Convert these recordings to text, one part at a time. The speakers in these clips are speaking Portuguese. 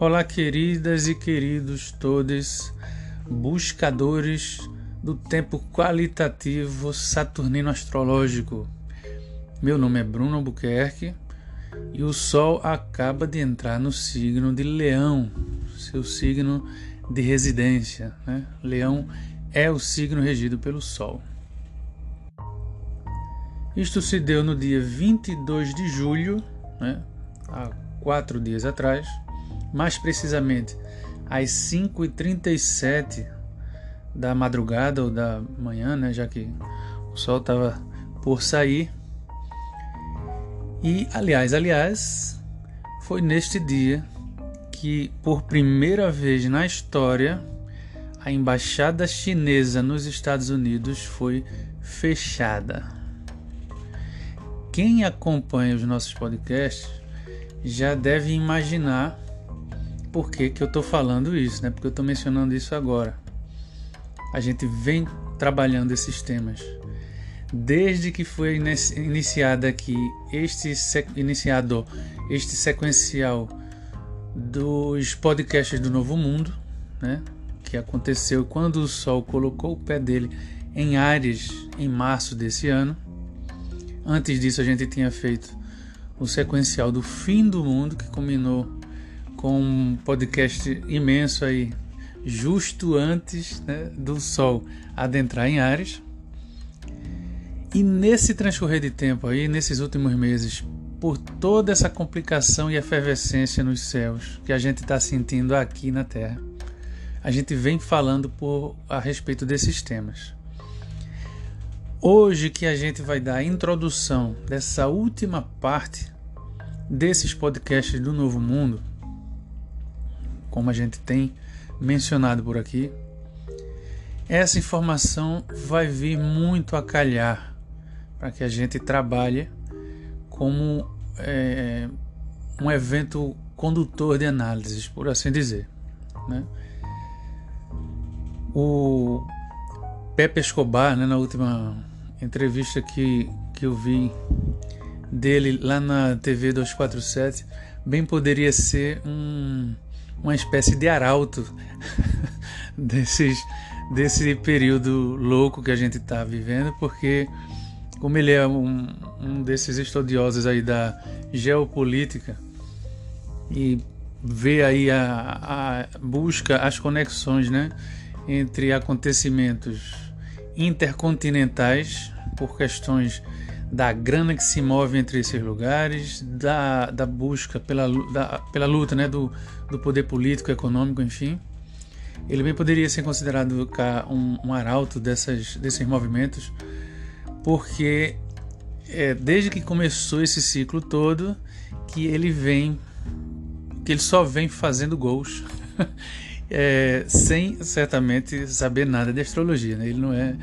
Olá, queridas e queridos todos, buscadores do tempo qualitativo saturnino astrológico. Meu nome é Bruno Albuquerque e o Sol acaba de entrar no signo de Leão, seu signo de residência. Né? Leão é o signo regido pelo Sol. Isto se deu no dia 22 de julho, né? há quatro dias atrás mais precisamente às 5h37 da madrugada ou da manhã, né, já que o sol estava por sair. E, aliás, aliás, foi neste dia que, por primeira vez na história, a embaixada chinesa nos Estados Unidos foi fechada. Quem acompanha os nossos podcasts já deve imaginar por que, que eu estou falando isso, né? Porque eu estou mencionando isso agora. A gente vem trabalhando esses temas desde que foi iniciado aqui este iniciado este sequencial dos podcasts do Novo Mundo, né? Que aconteceu quando o Sol colocou o pé dele em Ares em março desse ano. Antes disso a gente tinha feito o sequencial do fim do mundo que culminou com um podcast imenso aí, justo antes né, do Sol adentrar em Ares. E nesse transcorrer de tempo aí, nesses últimos meses, por toda essa complicação e efervescência nos céus que a gente está sentindo aqui na Terra, a gente vem falando por, a respeito desses temas. Hoje que a gente vai dar a introdução dessa última parte desses podcasts do Novo Mundo, como a gente tem mencionado por aqui, essa informação vai vir muito a calhar para que a gente trabalhe como é, um evento condutor de análises, por assim dizer. Né? O Pepe Escobar, né, na última entrevista que, que eu vi dele lá na TV 247, bem poderia ser um uma espécie de arauto desses, desse período louco que a gente está vivendo, porque como ele é um, um desses estudiosos aí da geopolítica e vê aí a, a busca as conexões né, entre acontecimentos intercontinentais por questões da grana que se move entre esses lugares, da, da busca pela, da, pela luta né, do, do poder político, econômico, enfim. Ele bem poderia ser considerado um, um arauto dessas, desses movimentos, porque é, desde que começou esse ciclo todo, que ele vem, que ele só vem fazendo gols, é, sem certamente saber nada de astrologia. Né? Ele não é,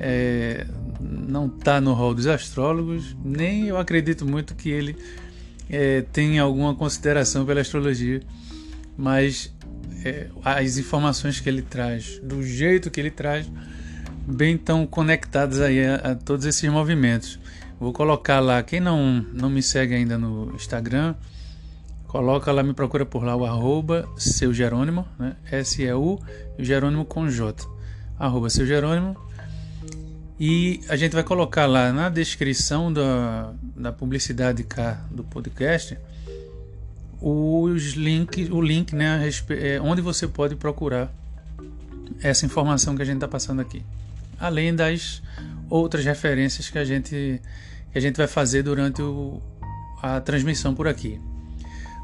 é não está no rol dos astrólogos, nem eu acredito muito que ele é, tenha alguma consideração pela astrologia, mas é, as informações que ele traz, do jeito que ele traz, bem tão conectadas aí a, a todos esses movimentos. Vou colocar lá, quem não, não me segue ainda no Instagram, coloca lá, me procura por lá o arroba seu Jerônimo, né? S-E-U, Jerônimo com J. Arroba seu Jerônimo, e a gente vai colocar lá na descrição da, da publicidade cá do podcast os link, o link né, é, onde você pode procurar essa informação que a gente está passando aqui. Além das outras referências que a gente, que a gente vai fazer durante o, a transmissão por aqui.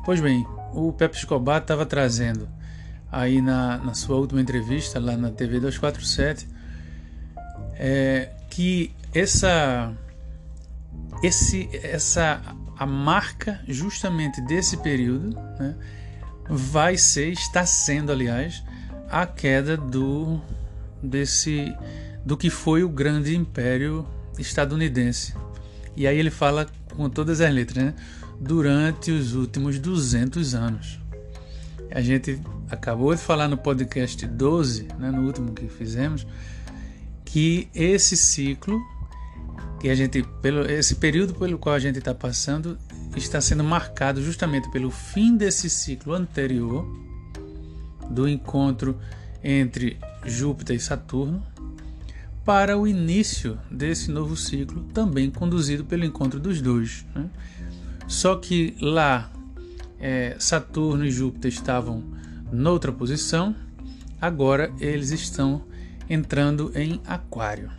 Pois bem, o Pepe Escobar estava trazendo aí na, na sua última entrevista lá na TV 247 é, que essa, esse, essa a marca justamente desse período né, vai ser, está sendo, aliás, a queda do desse do que foi o grande império estadunidense. E aí ele fala com todas as letras, né? Durante os últimos 200 anos. A gente acabou de falar no podcast 12, né, no último que fizemos, que esse ciclo que a gente pelo esse período pelo qual a gente está passando está sendo marcado justamente pelo fim desse ciclo anterior do encontro entre Júpiter e Saturno para o início desse novo ciclo, também conduzido pelo encontro dos dois. Né? Só que lá é, Saturno e Júpiter estavam noutra posição, agora eles estão entrando em Aquário.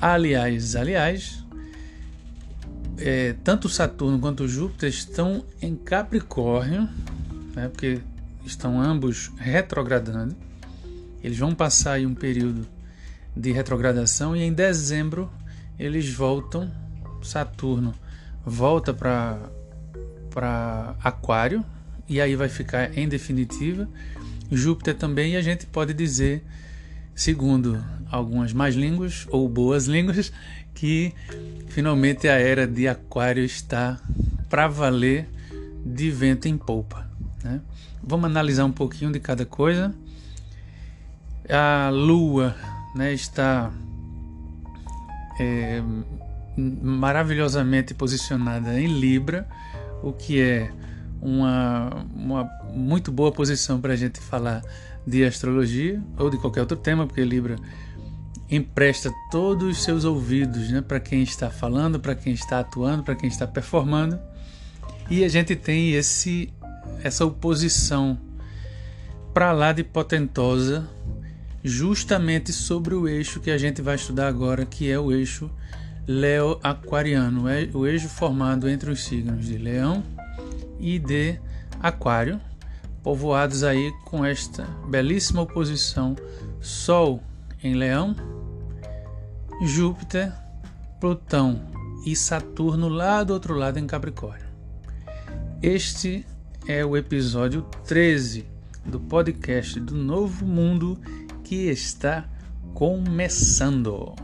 Aliás, aliás, é, tanto Saturno quanto Júpiter estão em Capricórnio, né, porque estão ambos retrogradando. Eles vão passar aí um período de retrogradação e em dezembro eles voltam. Saturno volta para para Aquário e aí vai ficar em definitiva. Júpiter também e a gente pode dizer, segundo algumas mais línguas ou boas línguas, que finalmente a era de Aquário está para valer de vento em polpa. Né? Vamos analisar um pouquinho de cada coisa. A Lua né, está é, maravilhosamente posicionada em Libra, o que é uma, uma muito boa posição para a gente falar de astrologia ou de qualquer outro tema, porque Libra empresta todos os seus ouvidos né, para quem está falando, para quem está atuando, para quem está performando. E a gente tem esse essa oposição para lá de potentosa, justamente sobre o eixo que a gente vai estudar agora, que é o eixo Leo Aquariano, é o eixo formado entre os signos de Leão e de Aquário, povoados aí com esta belíssima oposição Sol em Leão, Júpiter, Plutão e Saturno lá do outro lado em Capricórnio. Este é o episódio 13 do podcast do Novo Mundo que está começando.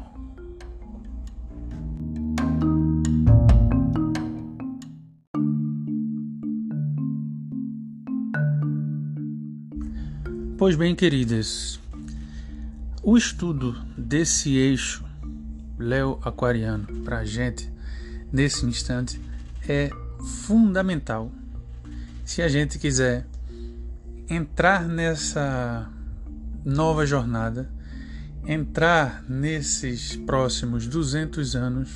Pois bem, queridas, o estudo desse eixo Leo Aquariano para a gente nesse instante é fundamental se a gente quiser entrar nessa nova jornada, entrar nesses próximos 200 anos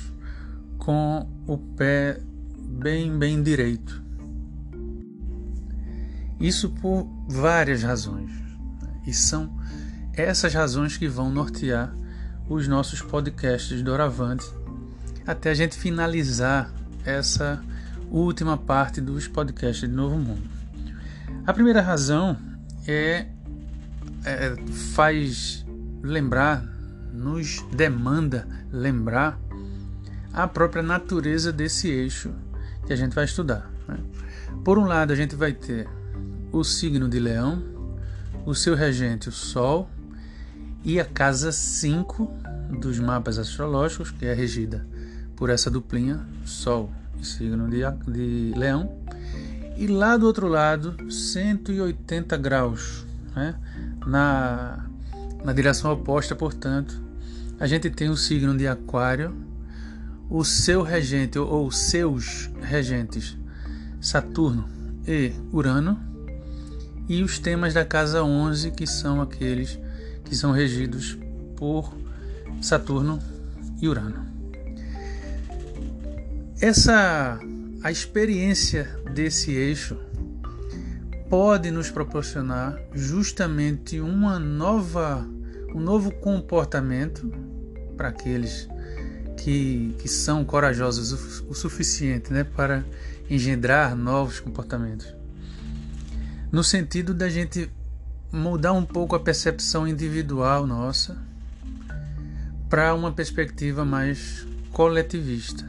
com o pé bem, bem direito. Isso por várias razões. E são essas razões que vão nortear os nossos podcasts doravante até a gente finalizar essa última parte dos podcasts de Novo Mundo. A primeira razão é, é faz lembrar, nos demanda lembrar a própria natureza desse eixo que a gente vai estudar. Né? Por um lado, a gente vai ter o signo de Leão, o seu regente, o Sol, e a casa 5 dos mapas astrológicos, que é regida por essa duplinha, Sol e signo de, de Leão, e lá do outro lado, 180 graus, né? na, na direção oposta, portanto, a gente tem o signo de Aquário, o seu regente ou seus regentes, Saturno e Urano, e os temas da casa 11, que são aqueles que são regidos por Saturno e Urano. Essa a experiência desse eixo pode nos proporcionar justamente uma nova um novo comportamento para aqueles que, que são corajosos o, suficiente né, para engendrar novos comportamentos no sentido da gente mudar um pouco a percepção individual nossa para uma perspectiva mais coletivista.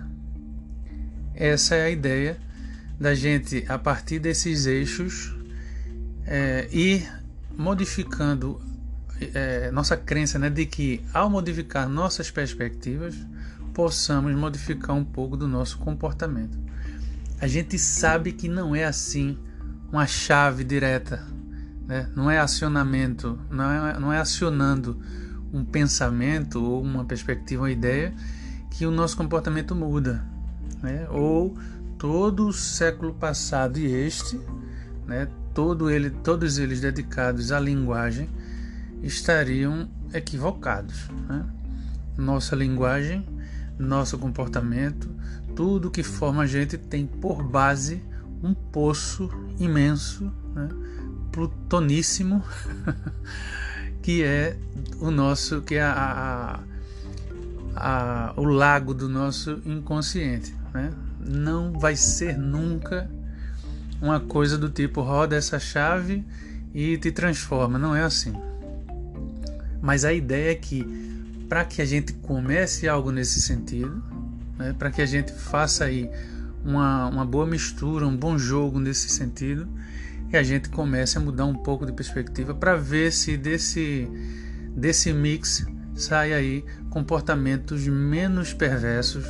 Essa é a ideia da gente, a partir desses eixos, é, ir modificando é, nossa crença né, de que, ao modificar nossas perspectivas, possamos modificar um pouco do nosso comportamento. A gente sabe que não é assim uma chave direta, né? não é acionamento, não é, não é acionando um pensamento ou uma perspectiva, uma ideia que o nosso comportamento muda, né? ou todo o século passado e este, né, todo ele, todos eles dedicados à linguagem, estariam equivocados. Né? Nossa linguagem, nosso comportamento, tudo que forma a gente tem por base um poço imenso, né? plutoníssimo, que é o nosso, que é a, a, a, o lago do nosso inconsciente. Né? Não vai ser nunca uma coisa do tipo roda essa chave e te transforma. Não é assim. Mas a ideia é que para que a gente comece algo nesse sentido, né, para que a gente faça aí uma, uma boa mistura, um bom jogo nesse sentido, e a gente comece a mudar um pouco de perspectiva para ver se desse, desse mix sai aí comportamentos menos perversos,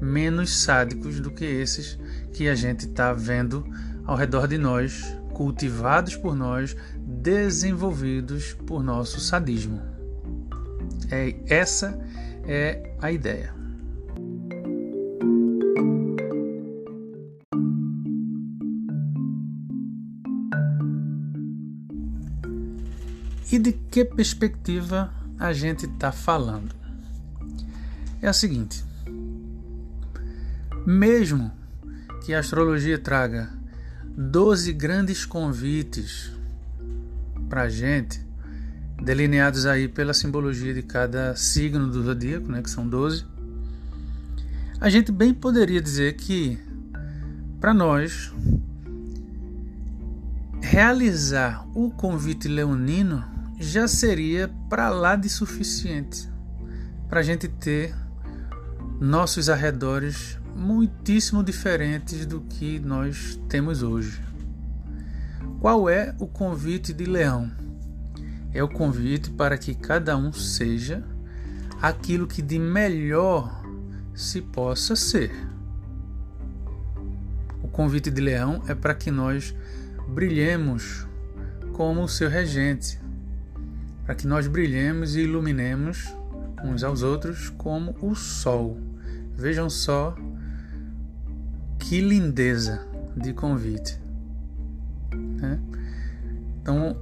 menos sádicos do que esses que a gente está vendo ao redor de nós, cultivados por nós, desenvolvidos por nosso sadismo. É, essa é a ideia. E de que perspectiva a gente está falando? É a seguinte: mesmo que a astrologia traga 12 grandes convites para a gente, delineados aí pela simbologia de cada signo do zodíaco, né, que são 12, a gente bem poderia dizer que, para nós, realizar o convite leonino já seria para lá de suficiente para a gente ter nossos arredores muitíssimo diferentes do que nós temos hoje. Qual é o convite de Leão? É o convite para que cada um seja aquilo que de melhor se possa ser. O convite de Leão é para que nós brilhemos como o seu regente, para que nós brilhemos e iluminemos uns aos outros como o sol. Vejam só que lindeza de convite. Né? Então,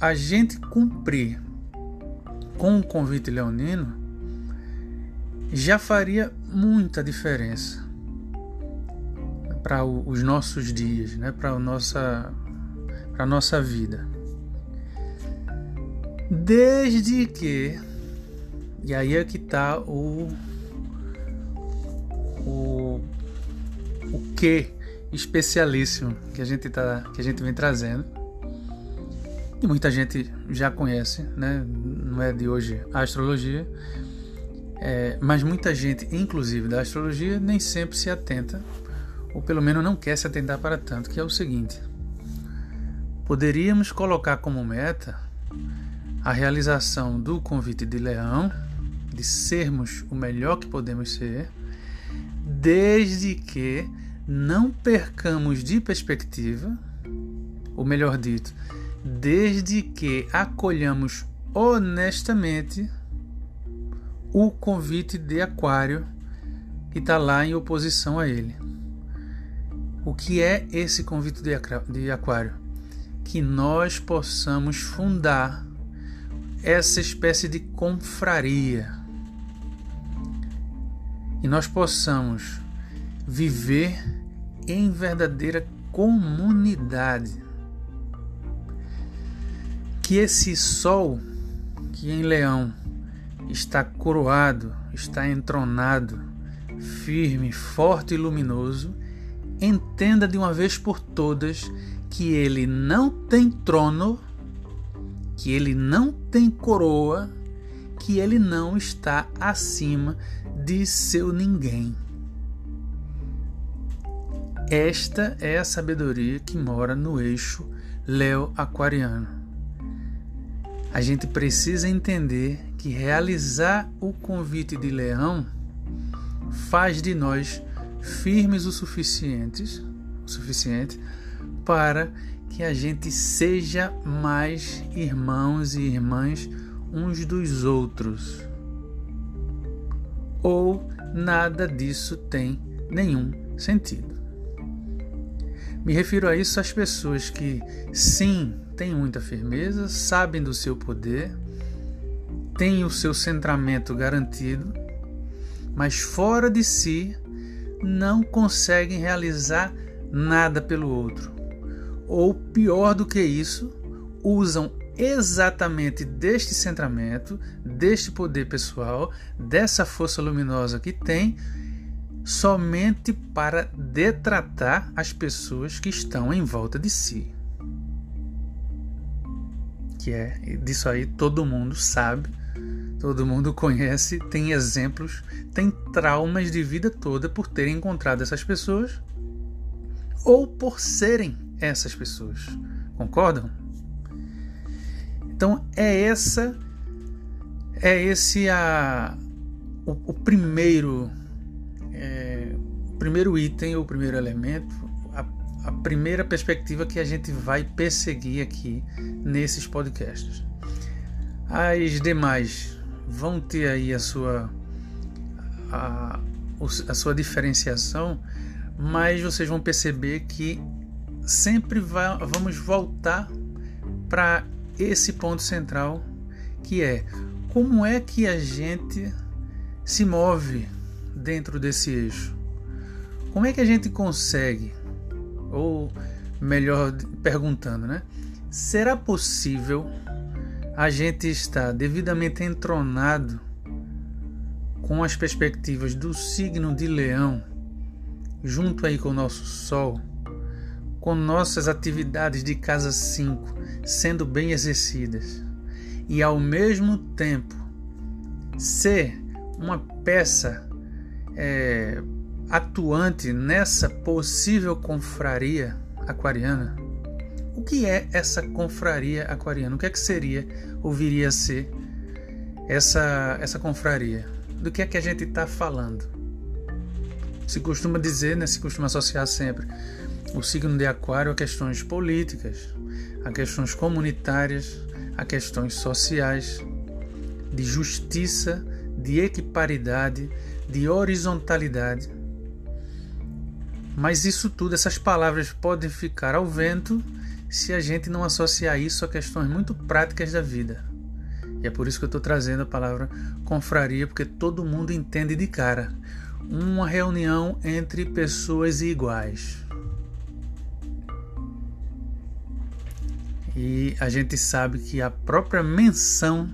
a gente cumprir com o convite leonino já faria muita diferença para os nossos dias, né? para a nossa, nossa vida. Desde que, e aí é que está o, o, o que especialíssimo que a gente tá, que a gente vem trazendo e muita gente já conhece, né? Não é de hoje a astrologia, é, mas muita gente, inclusive da astrologia, nem sempre se atenta, ou pelo menos não quer se atentar para tanto, que é o seguinte: poderíamos colocar como meta a realização do convite de Leão, de sermos o melhor que podemos ser, desde que não percamos de perspectiva, ou melhor dito, desde que acolhamos honestamente o convite de Aquário que está lá em oposição a ele. O que é esse convite de Aquário? Que nós possamos fundar essa espécie de confraria e nós possamos viver em verdadeira comunidade. Que esse sol que em Leão está coroado, está entronado, firme, forte e luminoso, entenda de uma vez por todas que ele não tem trono que ele não tem coroa, que ele não está acima de seu ninguém. Esta é a sabedoria que mora no eixo Leo Aquariano. A gente precisa entender que realizar o convite de Leão faz de nós firmes o suficientes, o suficiente para que a gente seja mais irmãos e irmãs uns dos outros. Ou nada disso tem nenhum sentido. Me refiro a isso às pessoas que, sim, têm muita firmeza, sabem do seu poder, têm o seu centramento garantido, mas fora de si não conseguem realizar nada pelo outro. Ou pior do que isso, usam exatamente deste centramento, deste poder pessoal, dessa força luminosa que tem, somente para detratar as pessoas que estão em volta de si. Que é disso aí todo mundo sabe, todo mundo conhece, tem exemplos, tem traumas de vida toda por terem encontrado essas pessoas ou por serem essas pessoas. Concordam? Então é essa é esse a o, o primeiro é, o primeiro item o primeiro elemento a, a primeira perspectiva que a gente vai perseguir aqui nesses podcasts. As demais vão ter aí a sua a, a sua diferenciação, mas vocês vão perceber que sempre vai, vamos voltar para esse ponto central que é como é que a gente se move dentro desse eixo? Como é que a gente consegue, ou melhor perguntando, né? Será possível a gente estar devidamente entronado com as perspectivas do signo de Leão, junto aí com o nosso Sol? Com nossas atividades de casa 5 sendo bem exercidas e ao mesmo tempo ser uma peça é, atuante nessa possível confraria aquariana. O que é essa confraria aquariana? O que é que seria ou viria a ser essa, essa confraria? Do que é que a gente está falando? Se costuma dizer, né, se costuma associar sempre o signo de Aquário a questões políticas, a questões comunitárias, a questões sociais, de justiça, de equiparidade, de horizontalidade. Mas isso tudo, essas palavras podem ficar ao vento se a gente não associar isso a questões muito práticas da vida. E é por isso que eu estou trazendo a palavra confraria, porque todo mundo entende de cara. Uma reunião entre pessoas iguais. E a gente sabe que a própria menção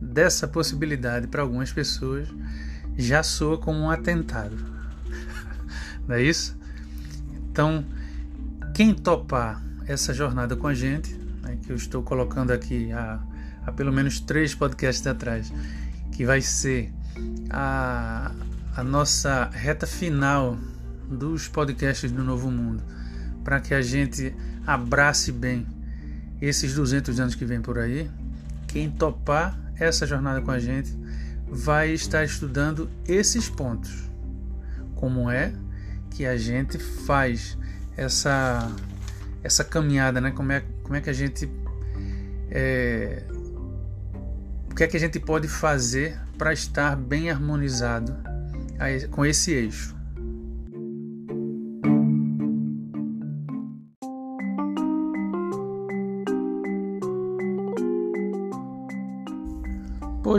dessa possibilidade para algumas pessoas já soa como um atentado. Não é isso? Então, quem topar essa jornada com a gente, né, que eu estou colocando aqui há, há pelo menos três podcasts atrás, que vai ser a, a nossa reta final dos podcasts do Novo Mundo, para que a gente abrace bem esses 200 anos que vem por aí, quem topar essa jornada com a gente vai estar estudando esses pontos. Como é que a gente faz essa essa caminhada, né? Como é, como é que a gente é, o que é que a gente pode fazer para estar bem harmonizado com esse eixo?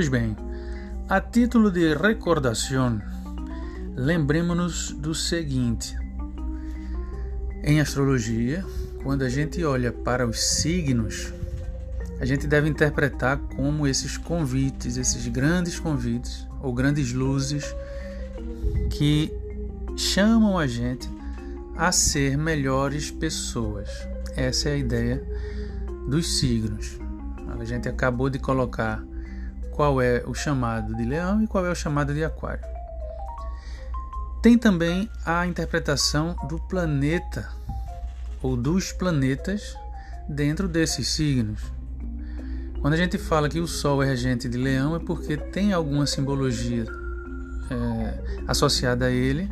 Pois bem, a título de recordação, lembremos-nos do seguinte: em astrologia, quando a gente olha para os signos, a gente deve interpretar como esses convites, esses grandes convites ou grandes luzes que chamam a gente a ser melhores pessoas. Essa é a ideia dos signos. A gente acabou de colocar qual é o chamado de leão e qual é o chamado de aquário. Tem também a interpretação do planeta ou dos planetas dentro desses signos. Quando a gente fala que o Sol é regente de Leão, é porque tem alguma simbologia é, associada a ele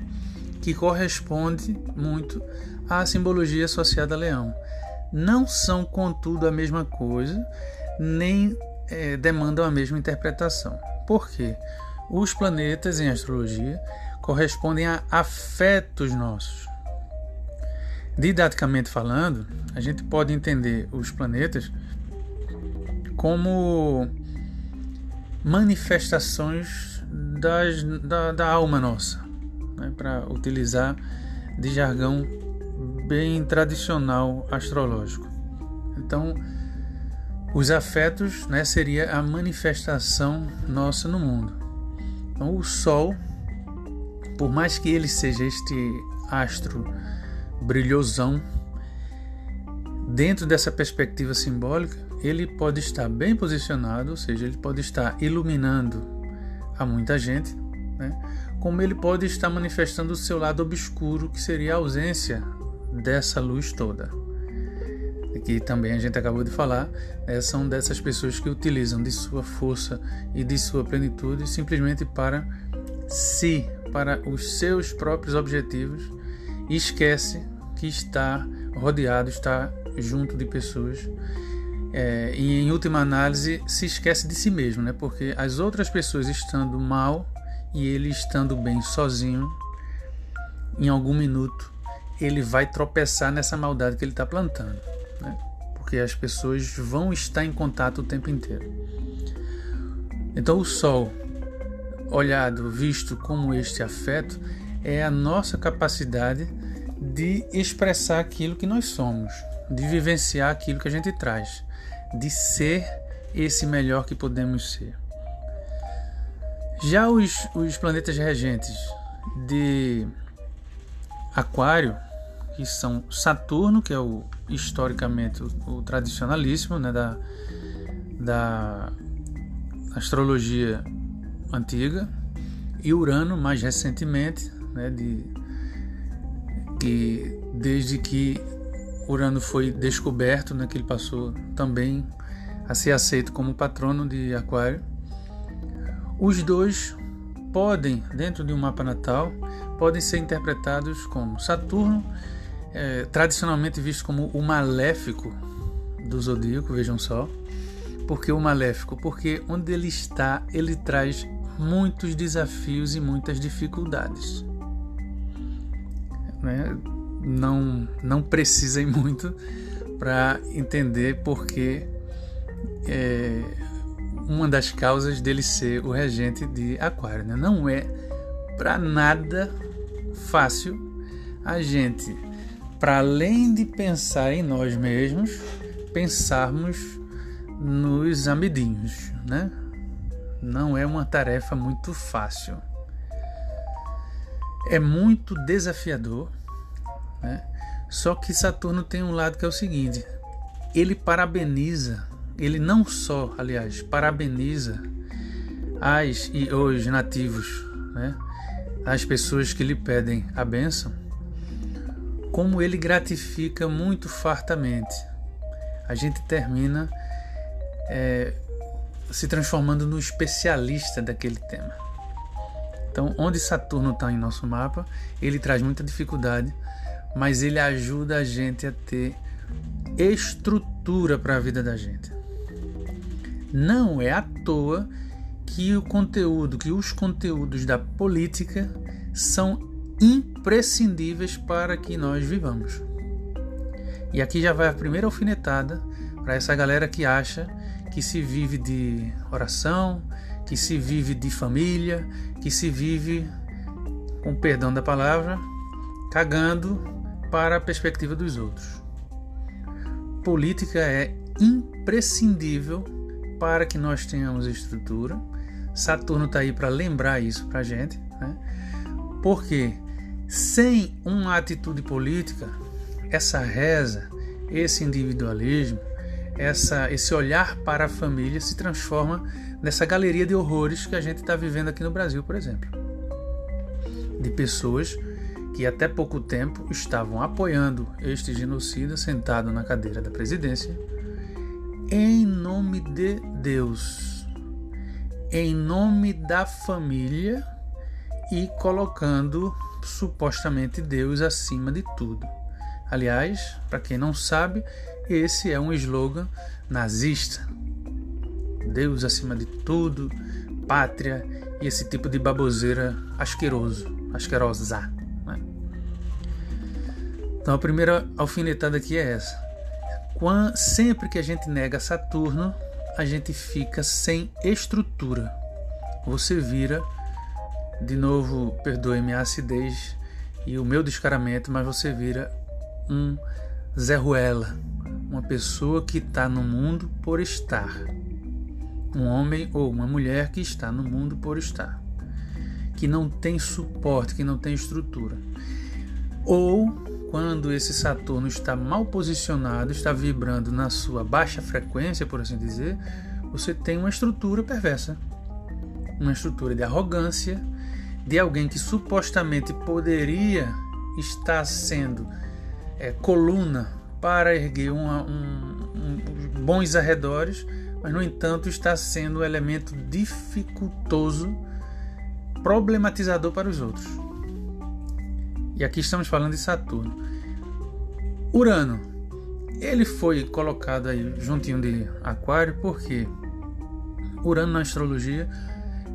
que corresponde muito à simbologia associada a Leão. Não são, contudo, a mesma coisa, nem é, demandam a mesma interpretação. Por quê? Os planetas em astrologia correspondem a afetos nossos. Didaticamente falando, a gente pode entender os planetas como manifestações das, da, da alma nossa, né? para utilizar de jargão bem tradicional astrológico. Então, os afetos né, seria a manifestação nossa no mundo. Então, o Sol, por mais que ele seja este astro brilhosão, dentro dessa perspectiva simbólica, ele pode estar bem posicionado, ou seja, ele pode estar iluminando a muita gente, né? como ele pode estar manifestando o seu lado obscuro, que seria a ausência dessa luz toda. Que também a gente acabou de falar, né, são dessas pessoas que utilizam de sua força e de sua plenitude simplesmente para si, para os seus próprios objetivos e esquece que está rodeado, está junto de pessoas é, e em última análise se esquece de si mesmo, né? Porque as outras pessoas estando mal e ele estando bem sozinho, em algum minuto ele vai tropeçar nessa maldade que ele está plantando? Porque as pessoas vão estar em contato o tempo inteiro. Então o Sol, olhado, visto como este afeto, é a nossa capacidade de expressar aquilo que nós somos, de vivenciar aquilo que a gente traz, de ser esse melhor que podemos ser. Já os, os planetas regentes de Aquário, que são Saturno, que é o historicamente o, o né, da, da astrologia antiga, e Urano, mais recentemente, né, de, que desde que Urano foi descoberto, né, que ele passou também a ser aceito como patrono de Aquário. Os dois podem, dentro de um mapa natal, podem ser interpretados como Saturno, é, tradicionalmente visto como o maléfico do zodíaco, vejam só. Por que o maléfico? Porque onde ele está, ele traz muitos desafios e muitas dificuldades né, não, não precisem muito para entender porque é, uma das causas dele ser o regente de Aquário. Né? Não é para nada fácil a gente, para além de pensar em nós mesmos, pensarmos nos amiguinhos, né? Não é uma tarefa muito fácil é muito desafiador, né? Só que Saturno tem um lado que é o seguinte: ele parabeniza, ele não só, aliás, parabeniza as e os nativos, né? As pessoas que lhe pedem a bênção, como ele gratifica muito fartamente. A gente termina é, se transformando no especialista daquele tema. Então, onde Saturno está em nosso mapa, ele traz muita dificuldade, mas ele ajuda a gente a ter estrutura para a vida da gente. Não é à toa que o conteúdo, que os conteúdos da política são imprescindíveis para que nós vivamos. E aqui já vai a primeira alfinetada para essa galera que acha que se vive de oração, que se vive de família, que se vive, com perdão da palavra, cagando para a perspectiva dos outros. Política é imprescindível para que nós tenhamos estrutura. Saturno está aí para lembrar isso para a gente, né? porque sem uma atitude política, essa reza, esse individualismo, essa, esse olhar para a família se transforma nessa galeria de horrores que a gente está vivendo aqui no Brasil, por exemplo. De pessoas que até pouco tempo estavam apoiando este genocida sentado na cadeira da presidência, em nome de Deus, em nome da família e colocando supostamente Deus acima de tudo. Aliás, para quem não sabe, esse é um slogan nazista. Deus acima de tudo, pátria e esse tipo de baboseira asqueroso, asquerosa. Né? Então a primeira alfinetada aqui é essa. Quando, sempre que a gente nega Saturno, a gente fica sem estrutura. Você vira, de novo, perdoe-me a acidez e o meu descaramento, mas você vira um Zé Ruela, uma pessoa que está no mundo por estar. Um homem ou uma mulher que está no mundo por estar. Que não tem suporte, que não tem estrutura. Ou quando esse Saturno está mal posicionado, está vibrando na sua baixa frequência, por assim dizer, você tem uma estrutura perversa. Uma estrutura de arrogância, de alguém que supostamente poderia estar sendo é, coluna para erguer uma, um, um, bons arredores, mas no entanto está sendo um elemento dificultoso, problematizador para os outros. E aqui estamos falando de Saturno. Urano. Ele foi colocado aí juntinho de Aquário porque Urano na astrologia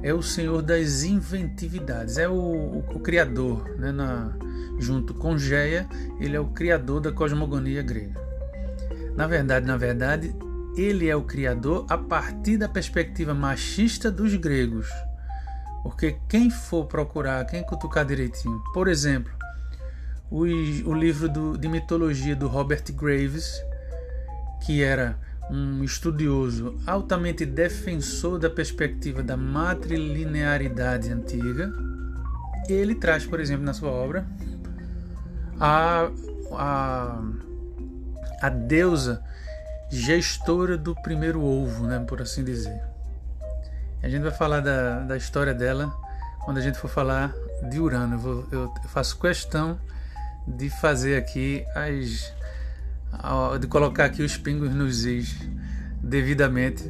é o senhor das inventividades, é o, o, o criador, né, na, junto com Geia, ele é o criador da cosmogonia grega. Na verdade, na verdade, ele é o criador a partir da perspectiva machista dos gregos. Porque quem for procurar, quem cutucar direitinho, por exemplo, o, o livro do, de mitologia do Robert Graves, que era um estudioso altamente defensor da perspectiva da matrilinearidade antiga, ele traz, por exemplo, na sua obra, a, a, a deusa gestora do primeiro ovo, né, por assim dizer. A gente vai falar da, da história dela quando a gente for falar de Urano. Eu, vou, eu faço questão de fazer aqui as de colocar aqui os pingos nos is devidamente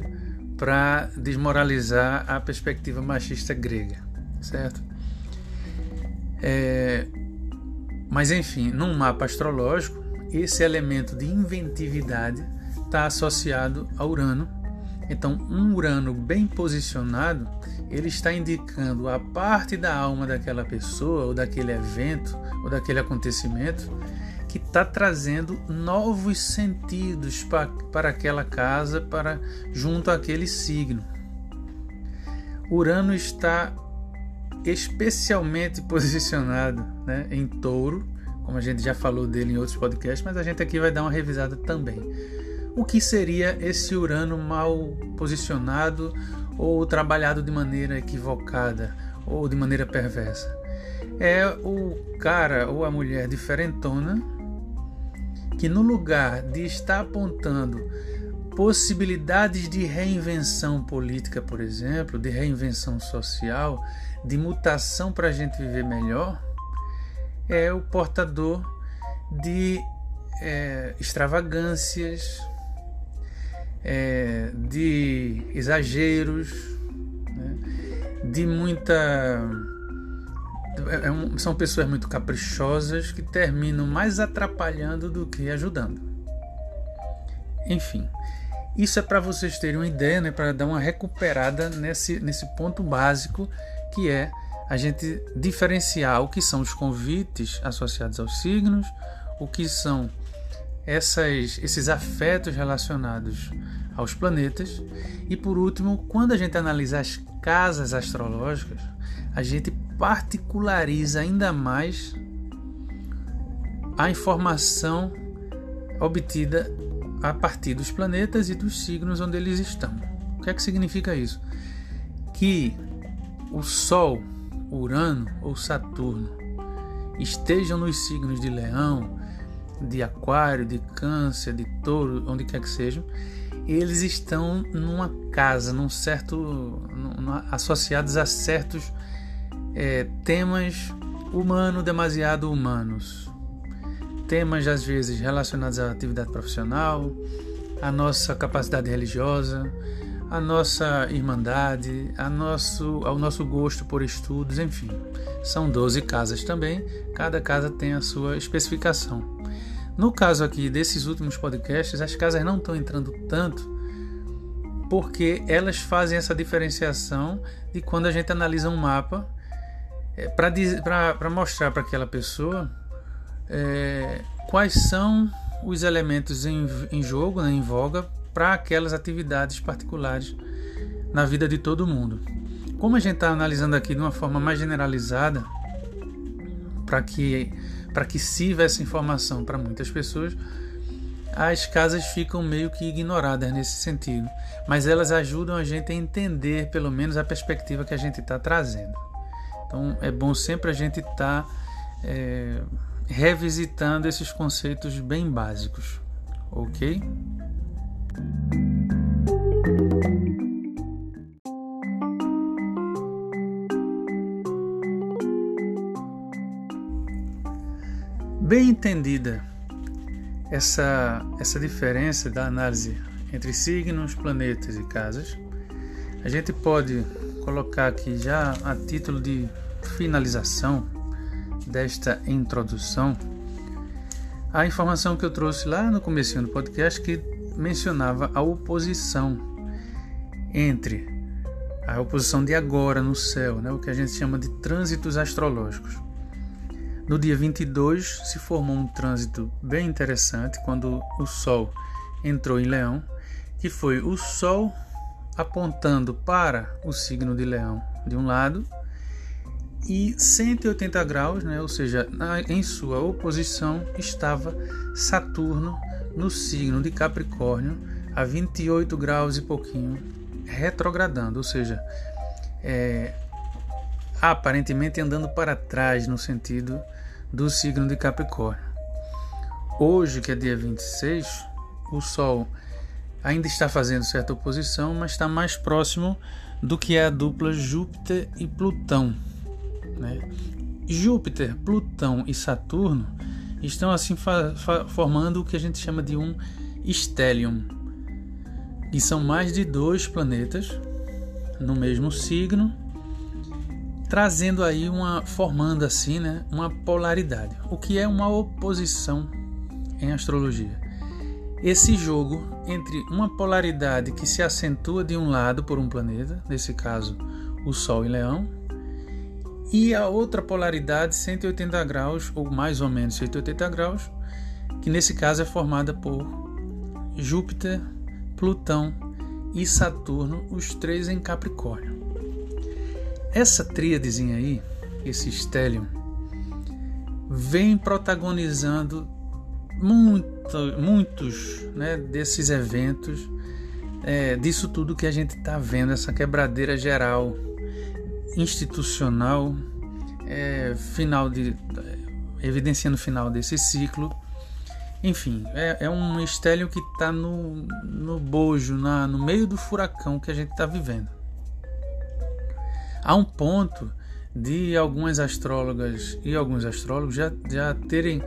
para desmoralizar a perspectiva machista grega, certo? É, mas enfim, num mapa astrológico, esse elemento de inventividade está associado a Urano. Então, um Urano bem posicionado, ele está indicando a parte da alma daquela pessoa, ou daquele evento, ou daquele acontecimento, que está trazendo novos sentidos para, para aquela casa, para junto àquele signo. Urano está especialmente posicionado né, em touro, como a gente já falou dele em outros podcasts, mas a gente aqui vai dar uma revisada também. O que seria esse Urano mal posicionado ou trabalhado de maneira equivocada ou de maneira perversa? É o cara ou a mulher diferentona que, no lugar de estar apontando possibilidades de reinvenção política, por exemplo, de reinvenção social, de mutação para a gente viver melhor, é o portador de é, extravagâncias, é, de exageros, né, de muita. É, é são pessoas muito caprichosas que terminam mais atrapalhando do que ajudando. Enfim, isso é para vocês terem uma ideia, né, para dar uma recuperada nesse, nesse ponto básico que é a gente diferenciar o que são os convites associados aos signos, o que são essas, esses afetos relacionados aos planetas e por último, quando a gente analisa as casas astrológicas, a gente particulariza ainda mais a informação obtida a partir dos planetas e dos signos onde eles estão. O que é que significa isso? Que o Sol, Urano ou Saturno estejam nos signos de Leão, de Aquário, de Câncer, de Touro, onde quer que sejam, eles estão numa casa, num certo, associados a certos é, temas humano demasiado humanos, temas às vezes relacionados à atividade profissional, à nossa capacidade religiosa, a nossa irmandade, a nosso, ao nosso gosto por estudos, enfim. São 12 casas também, cada casa tem a sua especificação. No caso aqui desses últimos podcasts, as casas não estão entrando tanto porque elas fazem essa diferenciação de quando a gente analisa um mapa é, para mostrar para aquela pessoa é, quais são os elementos em, em jogo, né, em voga, para aquelas atividades particulares na vida de todo mundo. Como a gente está analisando aqui de uma forma mais generalizada, para que, que sirva essa informação para muitas pessoas, as casas ficam meio que ignoradas nesse sentido, mas elas ajudam a gente a entender pelo menos a perspectiva que a gente está trazendo. Então é bom sempre a gente estar tá, é, revisitando esses conceitos bem básicos, ok? Bem entendida essa, essa diferença da análise entre signos, planetas e casas, a gente pode colocar aqui já a título de finalização desta introdução a informação que eu trouxe lá no começo do podcast que mencionava a oposição entre a oposição de agora no céu, né, o que a gente chama de trânsitos astrológicos. No dia 22 se formou um trânsito bem interessante quando o Sol entrou em Leão, que foi o Sol apontando para o signo de Leão de um lado e 180 graus, né, ou seja, na, em sua oposição estava Saturno no signo de Capricórnio a 28 graus e pouquinho, retrogradando, ou seja, é, aparentemente andando para trás no sentido do signo de Capricórnio. Hoje, que é dia 26, o Sol ainda está fazendo certa oposição, mas está mais próximo do que é a dupla Júpiter e Plutão. Né? Júpiter, Plutão e Saturno estão assim formando o que a gente chama de um stellium, e são mais de dois planetas no mesmo signo, trazendo aí uma formando assim, né, uma polaridade. O que é uma oposição em astrologia? Esse jogo entre uma polaridade que se acentua de um lado por um planeta, nesse caso o Sol em Leão, e a outra polaridade 180 graus, ou mais ou menos 180 graus, que nesse caso é formada por Júpiter, Plutão e Saturno, os três em Capricórnio. Essa tríadezinha aí, esse stellium, vem protagonizando muito, muitos né, desses eventos, é, disso tudo que a gente está vendo, essa quebradeira geral institucional, é, final de evidenciando o final desse ciclo. Enfim, é, é um estélio que está no, no bojo, na, no meio do furacão que a gente está vivendo. Há um ponto de algumas astrólogas e alguns astrólogos já, já terem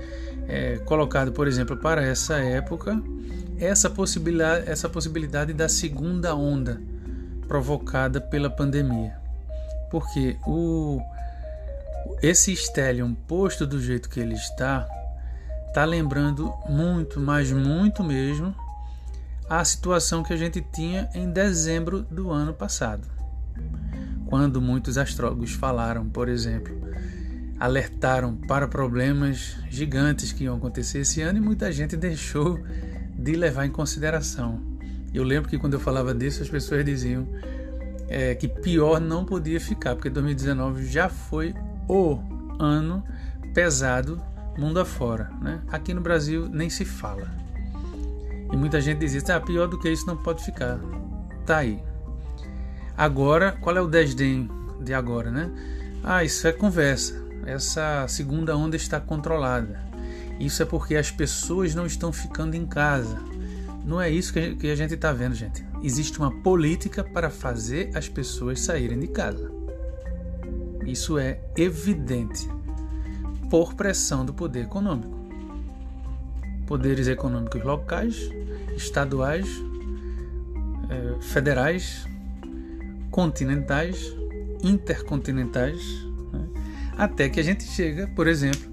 é, colocado, por exemplo, para essa época, essa possibilidade, essa possibilidade da segunda onda provocada pela pandemia porque o esse Stellium posto do jeito que ele está, tá lembrando muito, mas muito mesmo, a situação que a gente tinha em dezembro do ano passado, quando muitos astrólogos falaram, por exemplo, alertaram para problemas gigantes que iam acontecer esse ano e muita gente deixou de levar em consideração. Eu lembro que quando eu falava disso, as pessoas diziam é, que pior não podia ficar, porque 2019 já foi o ano pesado mundo afora. Né? Aqui no Brasil nem se fala. E muita gente diz isso, ah, pior do que isso não pode ficar. Tá aí. Agora, qual é o desdém de agora, né? Ah, isso é conversa. Essa segunda onda está controlada. Isso é porque as pessoas não estão ficando em casa. Não é isso que a gente está vendo, gente. Existe uma política para fazer as pessoas saírem de casa. Isso é evidente por pressão do poder econômico. Poderes econômicos locais, estaduais, eh, federais, continentais, intercontinentais, né? até que a gente chega, por exemplo,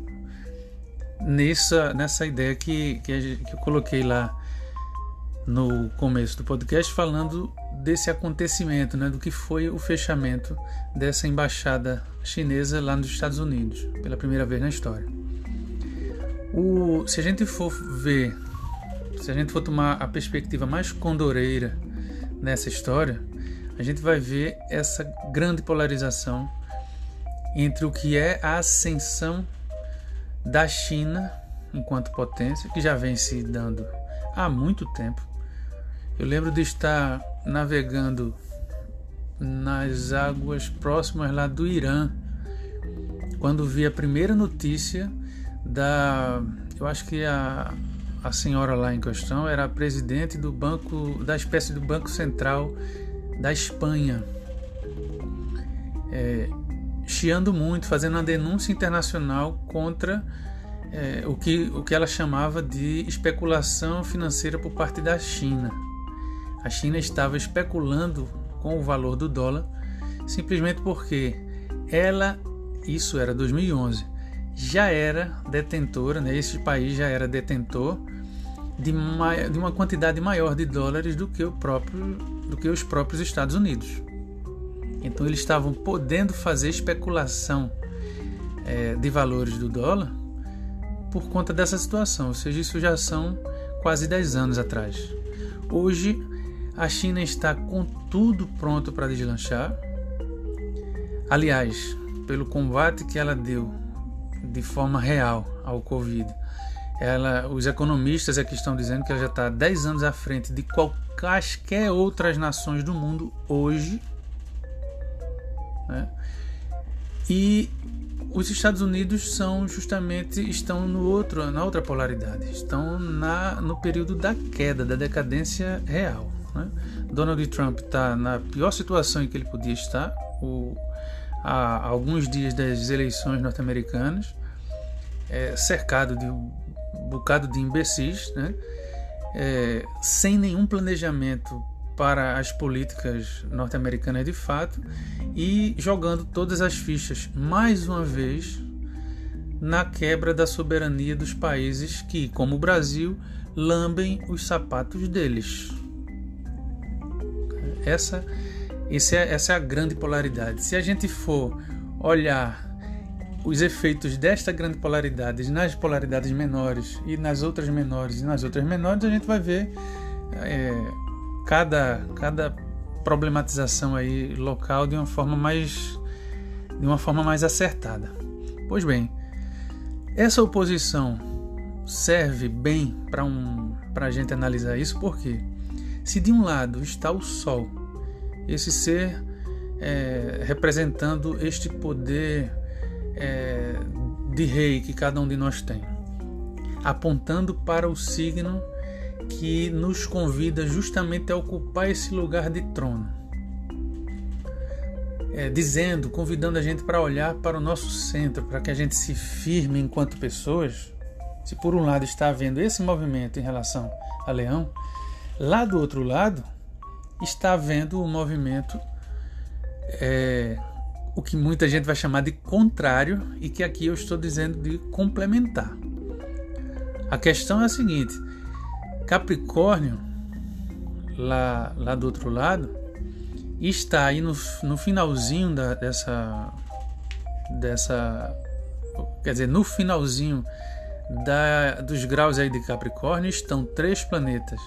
nessa, nessa ideia que, que, que eu coloquei lá no começo do podcast falando desse acontecimento, né, do que foi o fechamento dessa embaixada chinesa lá nos Estados Unidos, pela primeira vez na história. O, se a gente for ver, se a gente for tomar a perspectiva mais condoreira nessa história, a gente vai ver essa grande polarização entre o que é a ascensão da China enquanto potência, que já vem se dando há muito tempo. Eu lembro de estar navegando nas águas próximas lá do Irã, quando vi a primeira notícia da. Eu acho que a, a senhora lá em questão era a presidente do banco, da espécie do Banco Central da Espanha. É, chiando muito, fazendo uma denúncia internacional contra é, o, que, o que ela chamava de especulação financeira por parte da China. A China estava especulando com o valor do dólar simplesmente porque ela, isso era 2011, já era detentora, né, esse país já era detentor de, de uma quantidade maior de dólares do que, o próprio, do que os próprios Estados Unidos. Então eles estavam podendo fazer especulação é, de valores do dólar por conta dessa situação, ou seja, isso já são quase 10 anos atrás. Hoje a China está com tudo pronto para deslanchar. Aliás, pelo combate que ela deu de forma real ao Covid, ela, os economistas aqui estão dizendo que ela já está 10 anos à frente de qualquer outras nações do mundo hoje né? E os Estados Unidos são justamente estão no outro na outra polaridade, estão na no período da queda, da decadência real. Né? Donald Trump está na pior situação em que ele podia estar, o, há alguns dias das eleições norte-americanas, é, cercado de um bocado de imbecis, né? É, sem nenhum planejamento para as políticas norte-americanas de fato e jogando todas as fichas mais uma vez na quebra da soberania dos países que, como o Brasil, lambem os sapatos deles. Essa, essa, é, essa é a grande polaridade. Se a gente for olhar os efeitos desta grande polaridade nas polaridades menores e nas outras menores e nas outras menores, a gente vai ver é, cada, cada problematização aí local de uma forma mais de uma forma mais acertada. Pois bem, essa oposição serve bem para um, a gente analisar isso, porque se de um lado está o Sol, esse ser é, representando este poder é, de rei que cada um de nós tem, apontando para o signo que nos convida justamente a ocupar esse lugar de trono. É, dizendo, convidando a gente para olhar para o nosso centro, para que a gente se firme enquanto pessoas. Se por um lado está havendo esse movimento em relação a Leão, lá do outro lado está havendo o um movimento, é, o que muita gente vai chamar de contrário e que aqui eu estou dizendo de complementar. A questão é a seguinte: Capricórnio, lá, lá do outro lado, está aí no, no finalzinho da, dessa, dessa. Quer dizer, no finalzinho da, dos graus aí de Capricórnio estão três planetas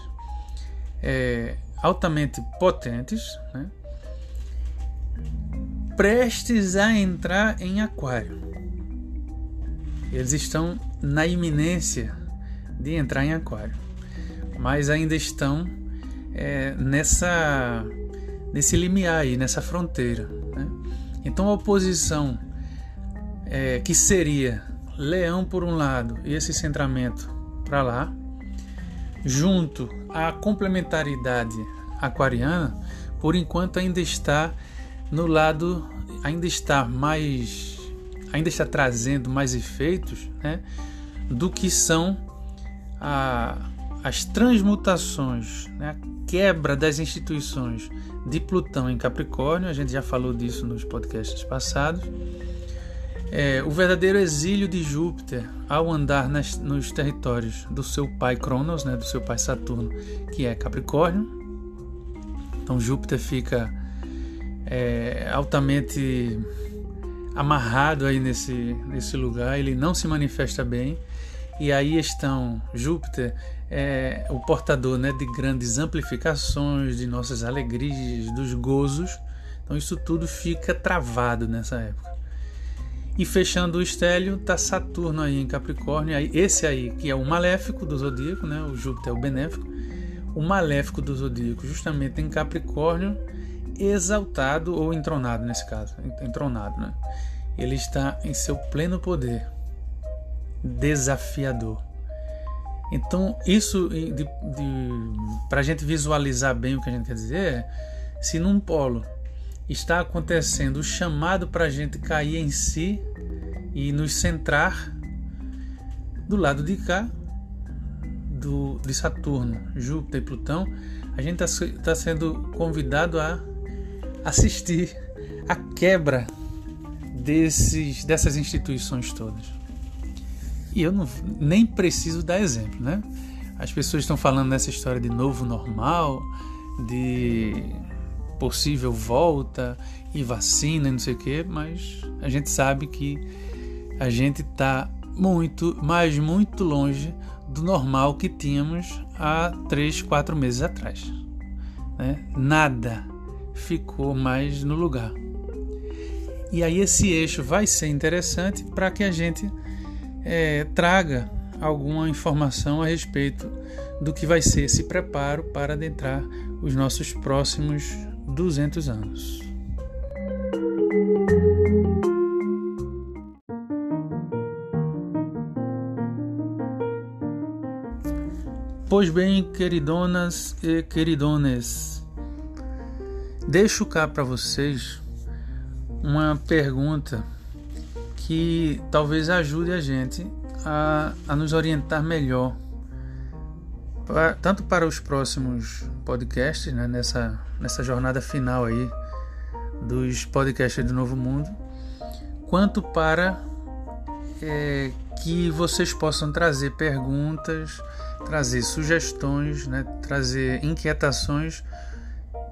é, altamente potentes, né? prestes a entrar em Aquário. Eles estão na iminência de entrar em Aquário mas ainda estão é, nessa nesse limiar aí, nessa fronteira. Né? Então a oposição é, que seria Leão por um lado e esse centramento para lá, junto à complementaridade aquariana, por enquanto ainda está no lado, ainda está mais, ainda está trazendo mais efeitos né, do que são a, as transmutações, né, a quebra das instituições de Plutão em Capricórnio, a gente já falou disso nos podcasts passados. É, o verdadeiro exílio de Júpiter ao andar nas, nos territórios do seu pai Cronos, né, do seu pai Saturno, que é Capricórnio. Então Júpiter fica é, altamente amarrado aí nesse, nesse lugar, ele não se manifesta bem E aí estão Júpiter, é, o portador né, de grandes amplificações, de nossas alegrias, dos gozos. Então isso tudo fica travado nessa época. E fechando o estélio, está Saturno aí em Capricórnio. Esse aí, que é o maléfico do zodíaco, né? o Júpiter é o benéfico. O maléfico do zodíaco, justamente em Capricórnio, exaltado ou entronado nesse caso. Entronado, né? Ele está em seu pleno poder, desafiador. Então, isso, para a gente visualizar bem o que a gente quer dizer, é, se num polo está acontecendo o chamado para a gente cair em si e nos centrar do lado de cá do, de Saturno, Júpiter e Plutão, a gente está tá sendo convidado a assistir a quebra desses, dessas instituições todas. E eu não, nem preciso dar exemplo, né? As pessoas estão falando nessa história de novo normal, de possível volta e vacina e não sei o que, mas a gente sabe que a gente está muito, mas muito longe do normal que tínhamos há três, quatro meses atrás. Né? Nada ficou mais no lugar. E aí esse eixo vai ser interessante para que a gente é, traga alguma informação a respeito do que vai ser esse preparo para adentrar os nossos próximos 200 anos. Pois bem, queridonas e queridones, deixo cá para vocês uma pergunta que talvez ajude a gente a, a nos orientar melhor, tanto para os próximos podcasts, né, nessa, nessa jornada final aí dos podcasts do Novo Mundo, quanto para é, que vocês possam trazer perguntas, trazer sugestões, né, trazer inquietações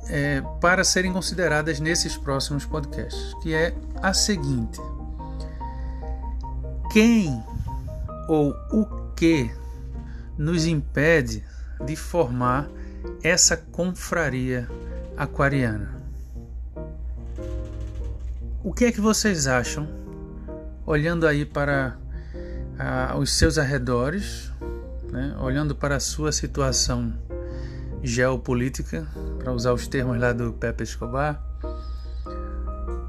é, para serem consideradas nesses próximos podcasts, que é a seguinte: quem ou o que nos impede de formar essa confraria aquariana? O que é que vocês acham, olhando aí para os seus arredores, né, olhando para a sua situação geopolítica, para usar os termos lá do Pepe Escobar.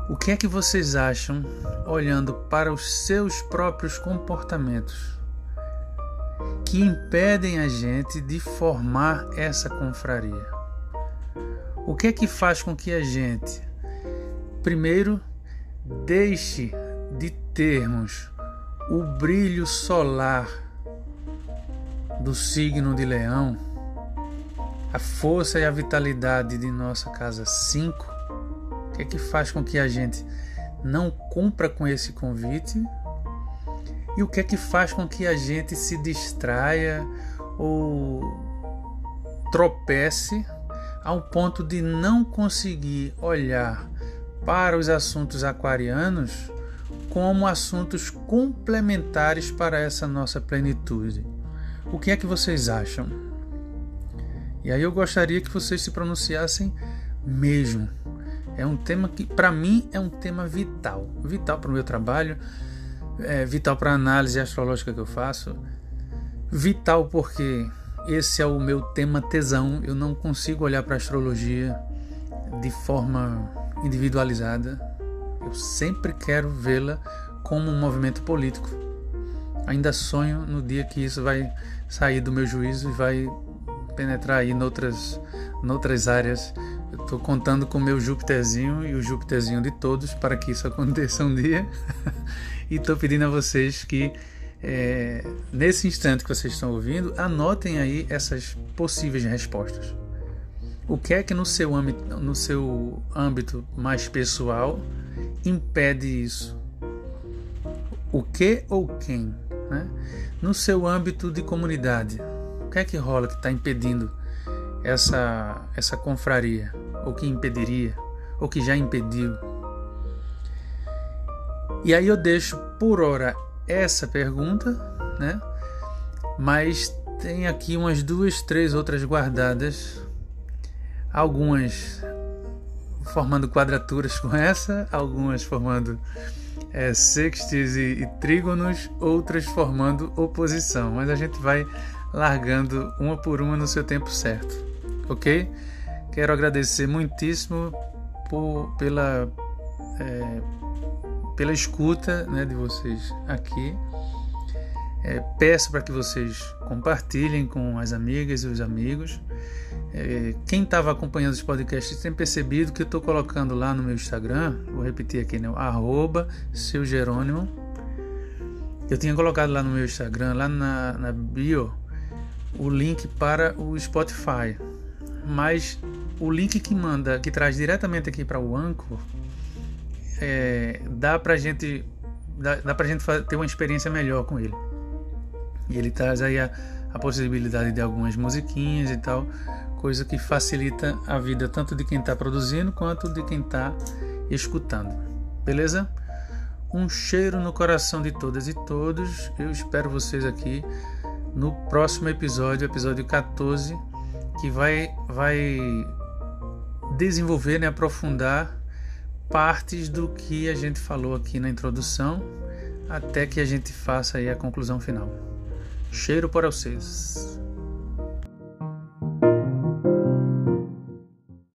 O que é que vocês acham olhando para os seus próprios comportamentos que impedem a gente de formar essa confraria? O que é que faz com que a gente, primeiro, deixe de termos o brilho solar do signo de Leão a força e a vitalidade de nossa casa 5, o que é que faz com que a gente não cumpra com esse convite? E o que é que faz com que a gente se distraia ou tropece ao ponto de não conseguir olhar para os assuntos aquarianos como assuntos complementares para essa nossa plenitude? O que é que vocês acham? E aí eu gostaria que vocês se pronunciassem mesmo. É um tema que, para mim, é um tema vital. Vital para o meu trabalho, é vital para a análise astrológica que eu faço. Vital porque esse é o meu tema tesão. Eu não consigo olhar para a astrologia de forma individualizada. Eu sempre quero vê-la como um movimento político. Ainda sonho no dia que isso vai sair do meu juízo e vai penetrar aí noutras, noutras áreas. Eu estou contando com o meu Júpiterzinho e o Júpiterzinho de todos para que isso aconteça um dia. E estou pedindo a vocês que, é, nesse instante que vocês estão ouvindo, anotem aí essas possíveis respostas. O que é que no seu âmbito, no seu âmbito mais pessoal impede isso? O que ou quem? Né? No seu âmbito de comunidade, o que é que rola que está impedindo essa, essa confraria? Ou que impediria? Ou que já impediu? E aí eu deixo por hora essa pergunta, né? Mas tem aqui umas duas, três outras guardadas. Algumas formando quadraturas com essa, algumas formando é, sextis e, e trígonos, outras formando oposição. Mas a gente vai largando uma por uma no seu tempo certo, ok? Quero agradecer muitíssimo por, pela, é, pela escuta né, de vocês aqui. É, peço para que vocês compartilhem com as amigas e os amigos. É, quem estava acompanhando os podcasts tem percebido que eu estou colocando lá no meu Instagram, vou repetir aqui, né? Arroba seu Jerônimo. Eu tinha colocado lá no meu Instagram, lá na, na bio, o link para o Spotify. Mas o link que manda, que traz diretamente aqui para o Anchor, é, dá para gente dá, dá pra gente ter uma experiência melhor com ele. E ele traz aí a, a possibilidade de algumas musiquinhas e tal, coisa que facilita a vida tanto de quem está produzindo quanto de quem está escutando. Beleza? Um cheiro no coração de todas e todos. Eu espero vocês aqui no próximo episódio, episódio 14, que vai, vai desenvolver, né, aprofundar partes do que a gente falou aqui na introdução, até que a gente faça aí a conclusão final. Cheiro para vocês.